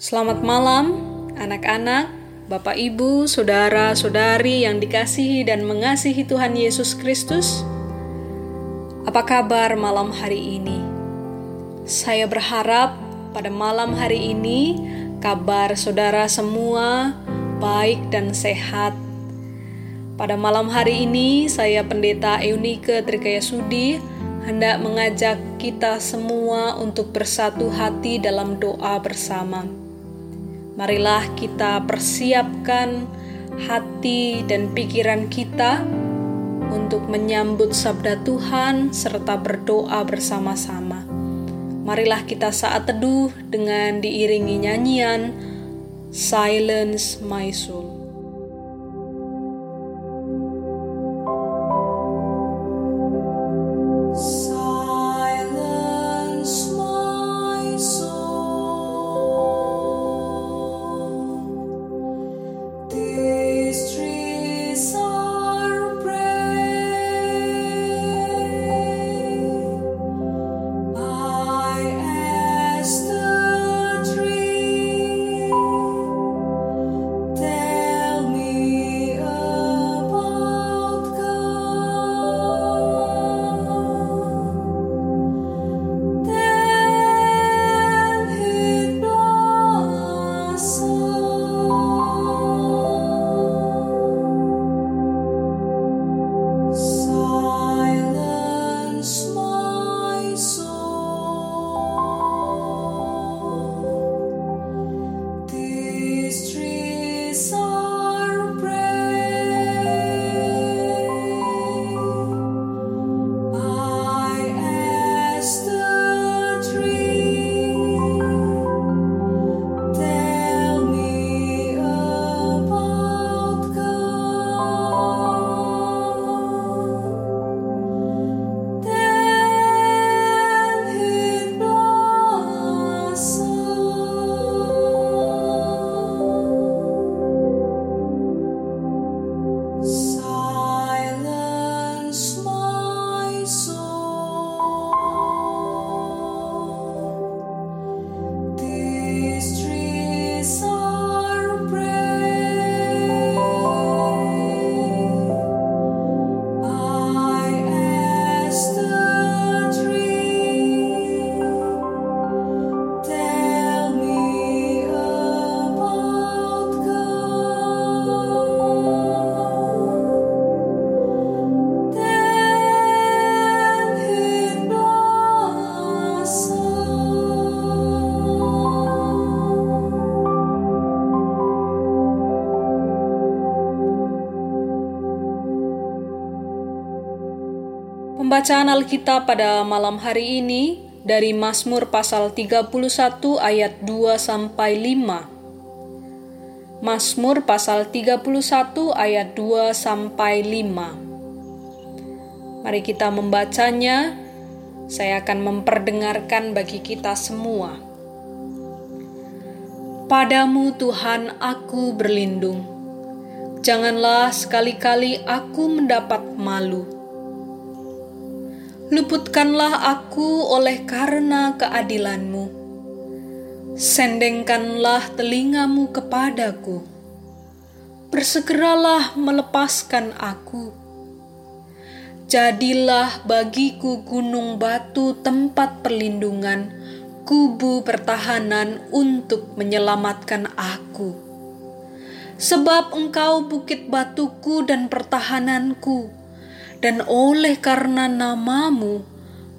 Selamat malam, anak-anak, Bapak, Ibu, saudara-saudari yang dikasihi dan mengasihi Tuhan Yesus Kristus. Apa kabar malam hari ini? Saya berharap pada malam hari ini kabar saudara semua baik dan sehat. Pada malam hari ini, saya Pendeta Eunike Trikaya Sudi hendak mengajak kita semua untuk bersatu hati dalam doa bersama. Marilah kita persiapkan hati dan pikiran kita untuk menyambut sabda Tuhan serta berdoa bersama-sama. Marilah kita saat teduh dengan diiringi nyanyian Silence My Soul. Pembacaan Alkitab pada malam hari ini dari Mazmur pasal 31 ayat 2 sampai 5. Mazmur pasal 31 ayat 2 sampai 5. Mari kita membacanya. Saya akan memperdengarkan bagi kita semua. Padamu Tuhan aku berlindung. Janganlah sekali-kali aku mendapat malu luputkanlah aku oleh karena keadilanmu. Sendengkanlah telingamu kepadaku. Bersegeralah melepaskan aku. Jadilah bagiku gunung batu tempat perlindungan, kubu pertahanan untuk menyelamatkan aku. Sebab engkau bukit batuku dan pertahananku, dan oleh karena namamu,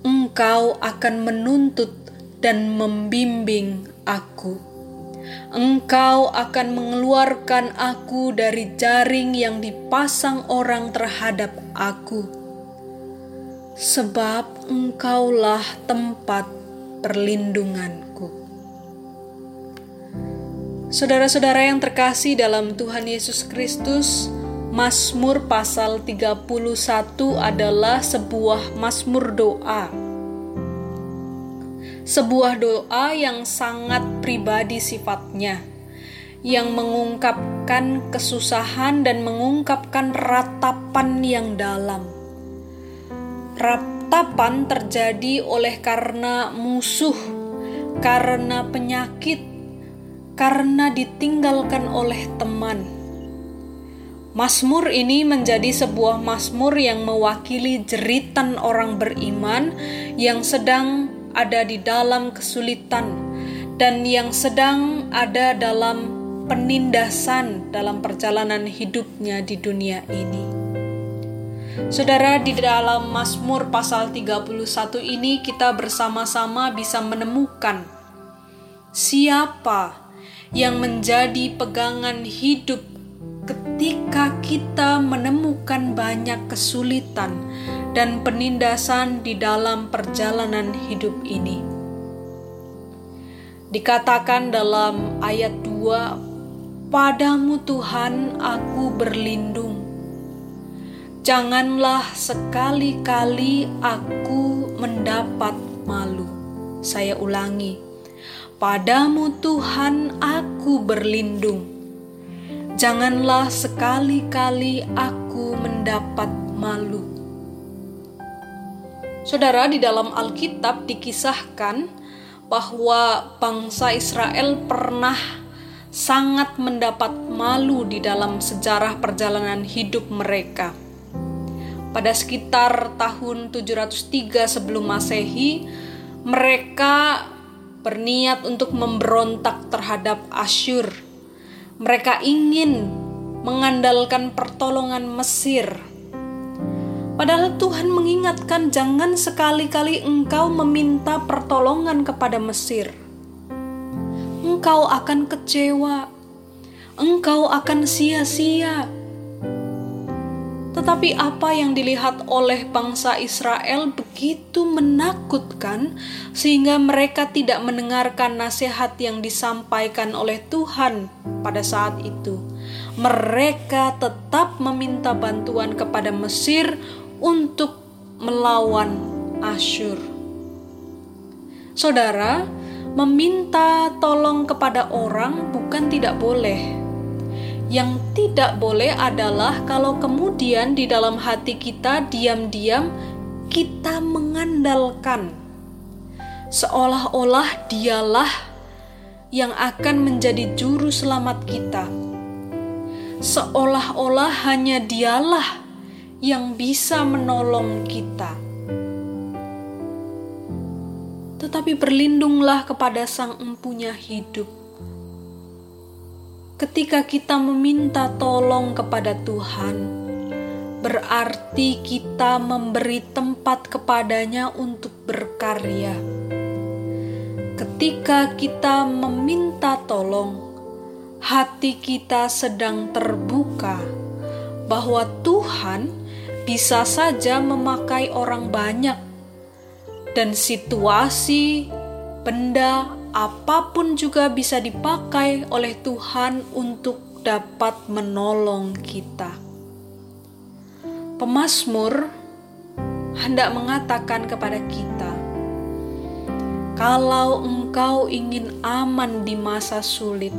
engkau akan menuntut dan membimbing aku. Engkau akan mengeluarkan aku dari jaring yang dipasang orang terhadap aku, sebab engkaulah tempat perlindunganku. Saudara-saudara yang terkasih dalam Tuhan Yesus Kristus, Mazmur pasal 31 adalah sebuah mazmur doa. Sebuah doa yang sangat pribadi sifatnya, yang mengungkapkan kesusahan dan mengungkapkan ratapan yang dalam. Ratapan terjadi oleh karena musuh, karena penyakit, karena ditinggalkan oleh teman. Mazmur ini menjadi sebuah mazmur yang mewakili jeritan orang beriman yang sedang ada di dalam kesulitan dan yang sedang ada dalam penindasan dalam perjalanan hidupnya di dunia ini. Saudara, di dalam Mazmur pasal 31 ini kita bersama-sama bisa menemukan siapa yang menjadi pegangan hidup ketika kita menemukan banyak kesulitan dan penindasan di dalam perjalanan hidup ini. Dikatakan dalam ayat 2, Padamu Tuhan aku berlindung Janganlah sekali-kali aku mendapat malu. Saya ulangi, padamu Tuhan aku berlindung. Janganlah sekali-kali aku mendapat malu. Saudara, di dalam Alkitab dikisahkan bahwa bangsa Israel pernah sangat mendapat malu di dalam sejarah perjalanan hidup mereka pada sekitar tahun 703 sebelum Masehi, mereka berniat untuk memberontak terhadap Asyur. Mereka ingin mengandalkan pertolongan Mesir. Padahal Tuhan mengingatkan jangan sekali-kali engkau meminta pertolongan kepada Mesir. Engkau akan kecewa. Engkau akan sia-sia tetapi apa yang dilihat oleh bangsa Israel begitu menakutkan, sehingga mereka tidak mendengarkan nasihat yang disampaikan oleh Tuhan pada saat itu. Mereka tetap meminta bantuan kepada Mesir untuk melawan Asyur. Saudara, meminta tolong kepada orang bukan tidak boleh yang tidak boleh adalah kalau kemudian di dalam hati kita diam-diam kita mengandalkan seolah-olah dialah yang akan menjadi juru selamat kita. Seolah-olah hanya dialah yang bisa menolong kita. Tetapi berlindunglah kepada Sang Empunya hidup ketika kita meminta tolong kepada Tuhan, berarti kita memberi tempat kepadanya untuk berkarya. Ketika kita meminta tolong, hati kita sedang terbuka bahwa Tuhan bisa saja memakai orang banyak, dan situasi, benda, apa pun juga bisa dipakai oleh Tuhan untuk dapat menolong kita. Pemasmur hendak mengatakan kepada kita, "Kalau engkau ingin aman di masa sulit,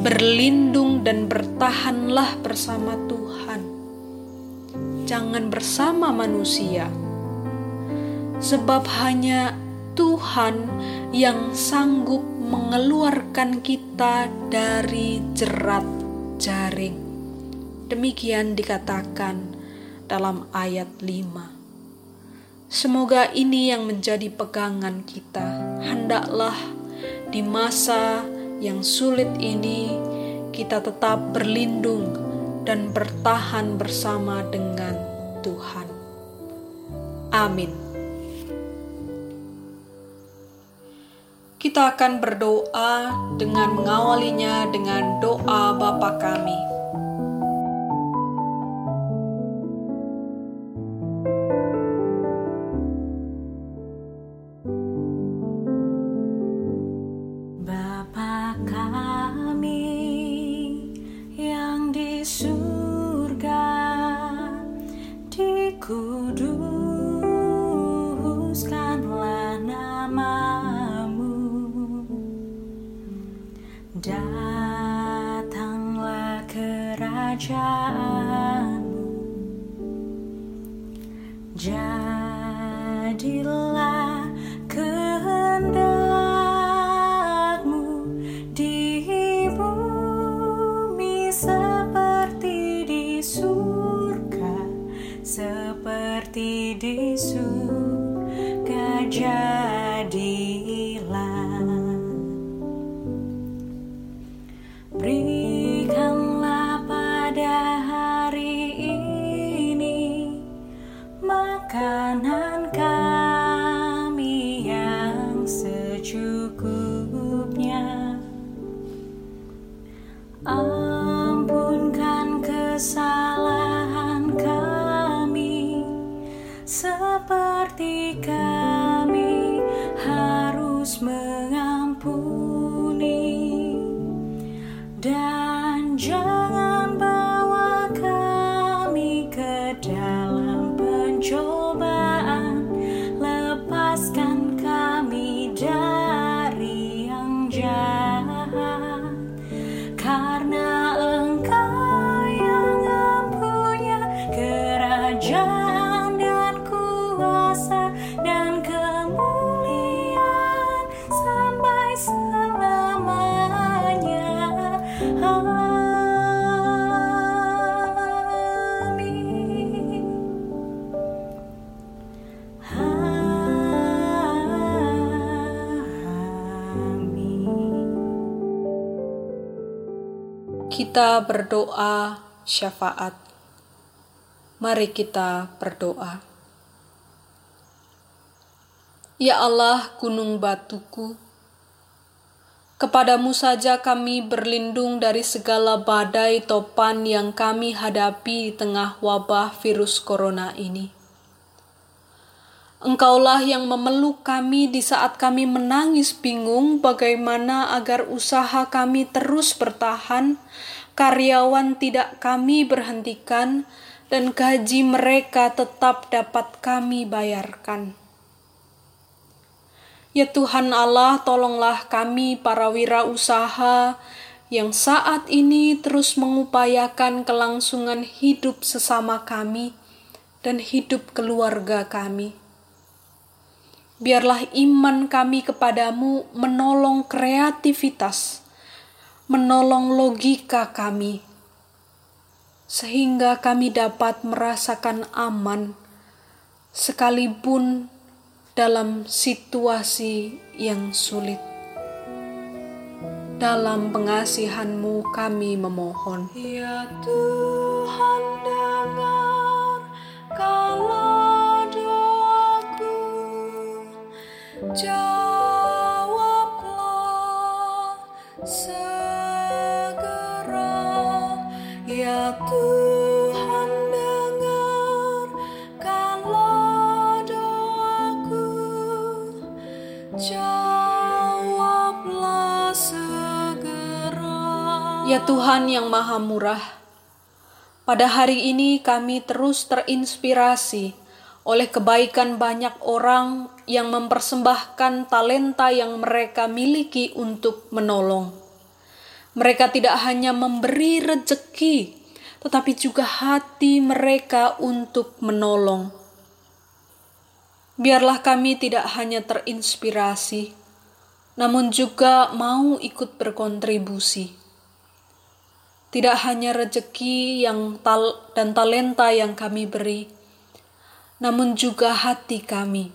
berlindung dan bertahanlah bersama Tuhan, jangan bersama manusia." Sebab hanya Tuhan yang sanggup mengeluarkan kita dari jerat jaring. Demikian dikatakan dalam ayat 5. Semoga ini yang menjadi pegangan kita. Hendaklah di masa yang sulit ini kita tetap berlindung dan bertahan bersama dengan Tuhan. Amin. Kita akan berdoa dengan mengawalinya dengan doa Bapa kami. Bapa kami yang di surga, pujaanmu Jadilah kehendakmu di bumi seperti di surga Seperti di surga. Kita berdoa syafaat. Mari kita berdoa. Ya Allah, gunung batuku, kepadamu saja kami berlindung dari segala badai topan yang kami hadapi di tengah wabah virus corona ini. Engkaulah yang memeluk kami di saat kami menangis bingung bagaimana agar usaha kami terus bertahan, karyawan tidak kami berhentikan, dan gaji mereka tetap dapat kami bayarkan. Ya Tuhan Allah, tolonglah kami para wirausaha yang saat ini terus mengupayakan kelangsungan hidup sesama kami dan hidup keluarga kami. Biarlah iman kami kepadamu menolong kreativitas, menolong logika kami, sehingga kami dapat merasakan aman sekalipun dalam situasi yang sulit. Dalam pengasihanmu kami memohon. Ya Tuhan dengar kalau doaku Jawablah Ya Tuhan Ya yang Maha Murah, pada hari ini kami terus terinspirasi oleh kebaikan banyak orang yang mempersembahkan talenta yang mereka miliki untuk menolong. Mereka tidak hanya memberi rejeki, tetapi juga hati mereka untuk menolong. Biarlah kami tidak hanya terinspirasi, namun juga mau ikut berkontribusi. Tidak hanya rejeki yang tal dan talenta yang kami beri, namun juga hati kami.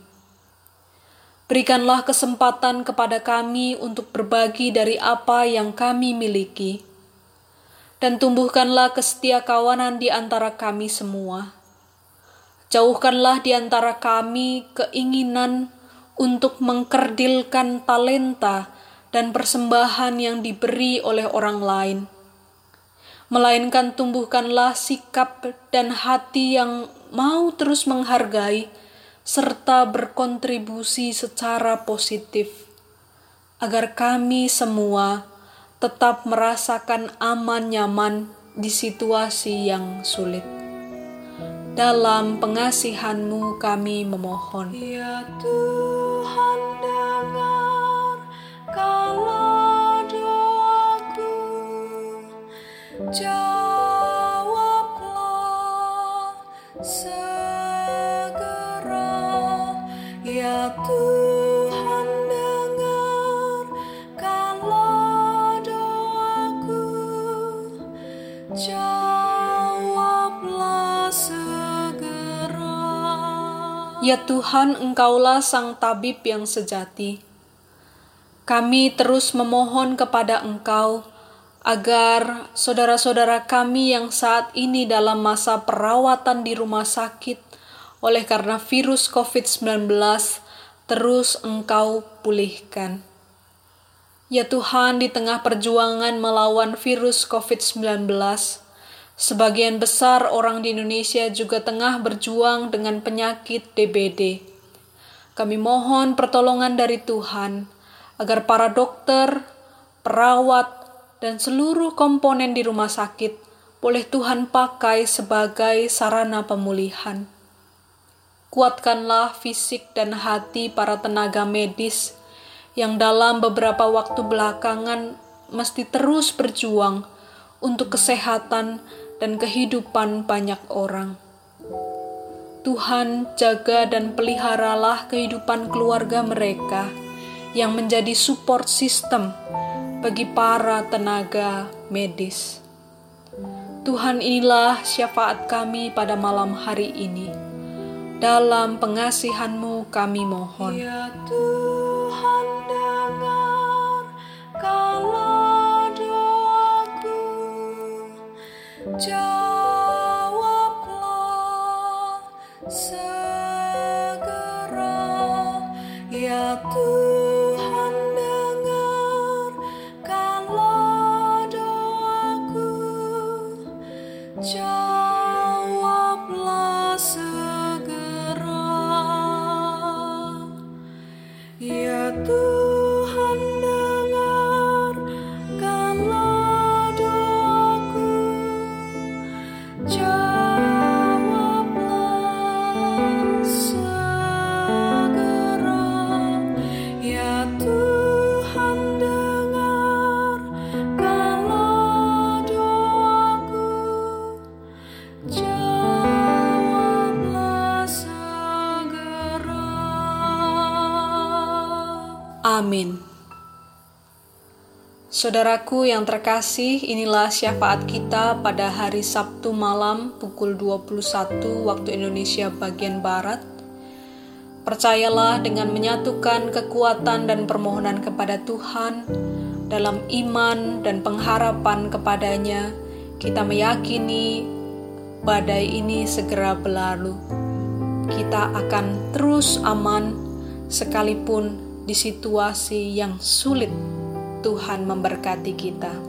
Berikanlah kesempatan kepada kami untuk berbagi dari apa yang kami miliki, dan tumbuhkanlah kesetia kawanan di antara kami semua. Jauhkanlah di antara kami keinginan untuk mengkerdilkan talenta dan persembahan yang diberi oleh orang lain melainkan tumbuhkanlah sikap dan hati yang mau terus menghargai serta berkontribusi secara positif, agar kami semua tetap merasakan aman nyaman di situasi yang sulit. Dalam pengasihanmu kami memohon. Ya Tuhan dengar Ya Tuhan, Engkaulah Sang Tabib yang sejati. Kami terus memohon kepada Engkau agar saudara-saudara kami yang saat ini dalam masa perawatan di rumah sakit oleh karena virus COVID-19 terus Engkau pulihkan. Ya Tuhan, di tengah perjuangan melawan virus COVID-19, sebagian besar orang di Indonesia juga tengah berjuang dengan penyakit DBD. Kami mohon pertolongan dari Tuhan agar para dokter, perawat, dan seluruh komponen di rumah sakit boleh Tuhan pakai sebagai sarana pemulihan. Kuatkanlah fisik dan hati para tenaga medis yang dalam beberapa waktu belakangan mesti terus berjuang untuk kesehatan dan kehidupan banyak orang. Tuhan jaga dan peliharalah kehidupan keluarga mereka yang menjadi support system bagi para tenaga medis. Tuhan inilah syafaat kami pada malam hari ini. Dalam pengasihanmu kami mohon. Ya Tuhan dengar yo Saudaraku yang terkasih, inilah syafaat kita pada hari Sabtu malam pukul 21 waktu Indonesia bagian Barat. Percayalah dengan menyatukan kekuatan dan permohonan kepada Tuhan dalam iman dan pengharapan kepadanya, kita meyakini badai ini segera berlalu. Kita akan terus aman sekalipun di situasi yang sulit Tuhan memberkati kita.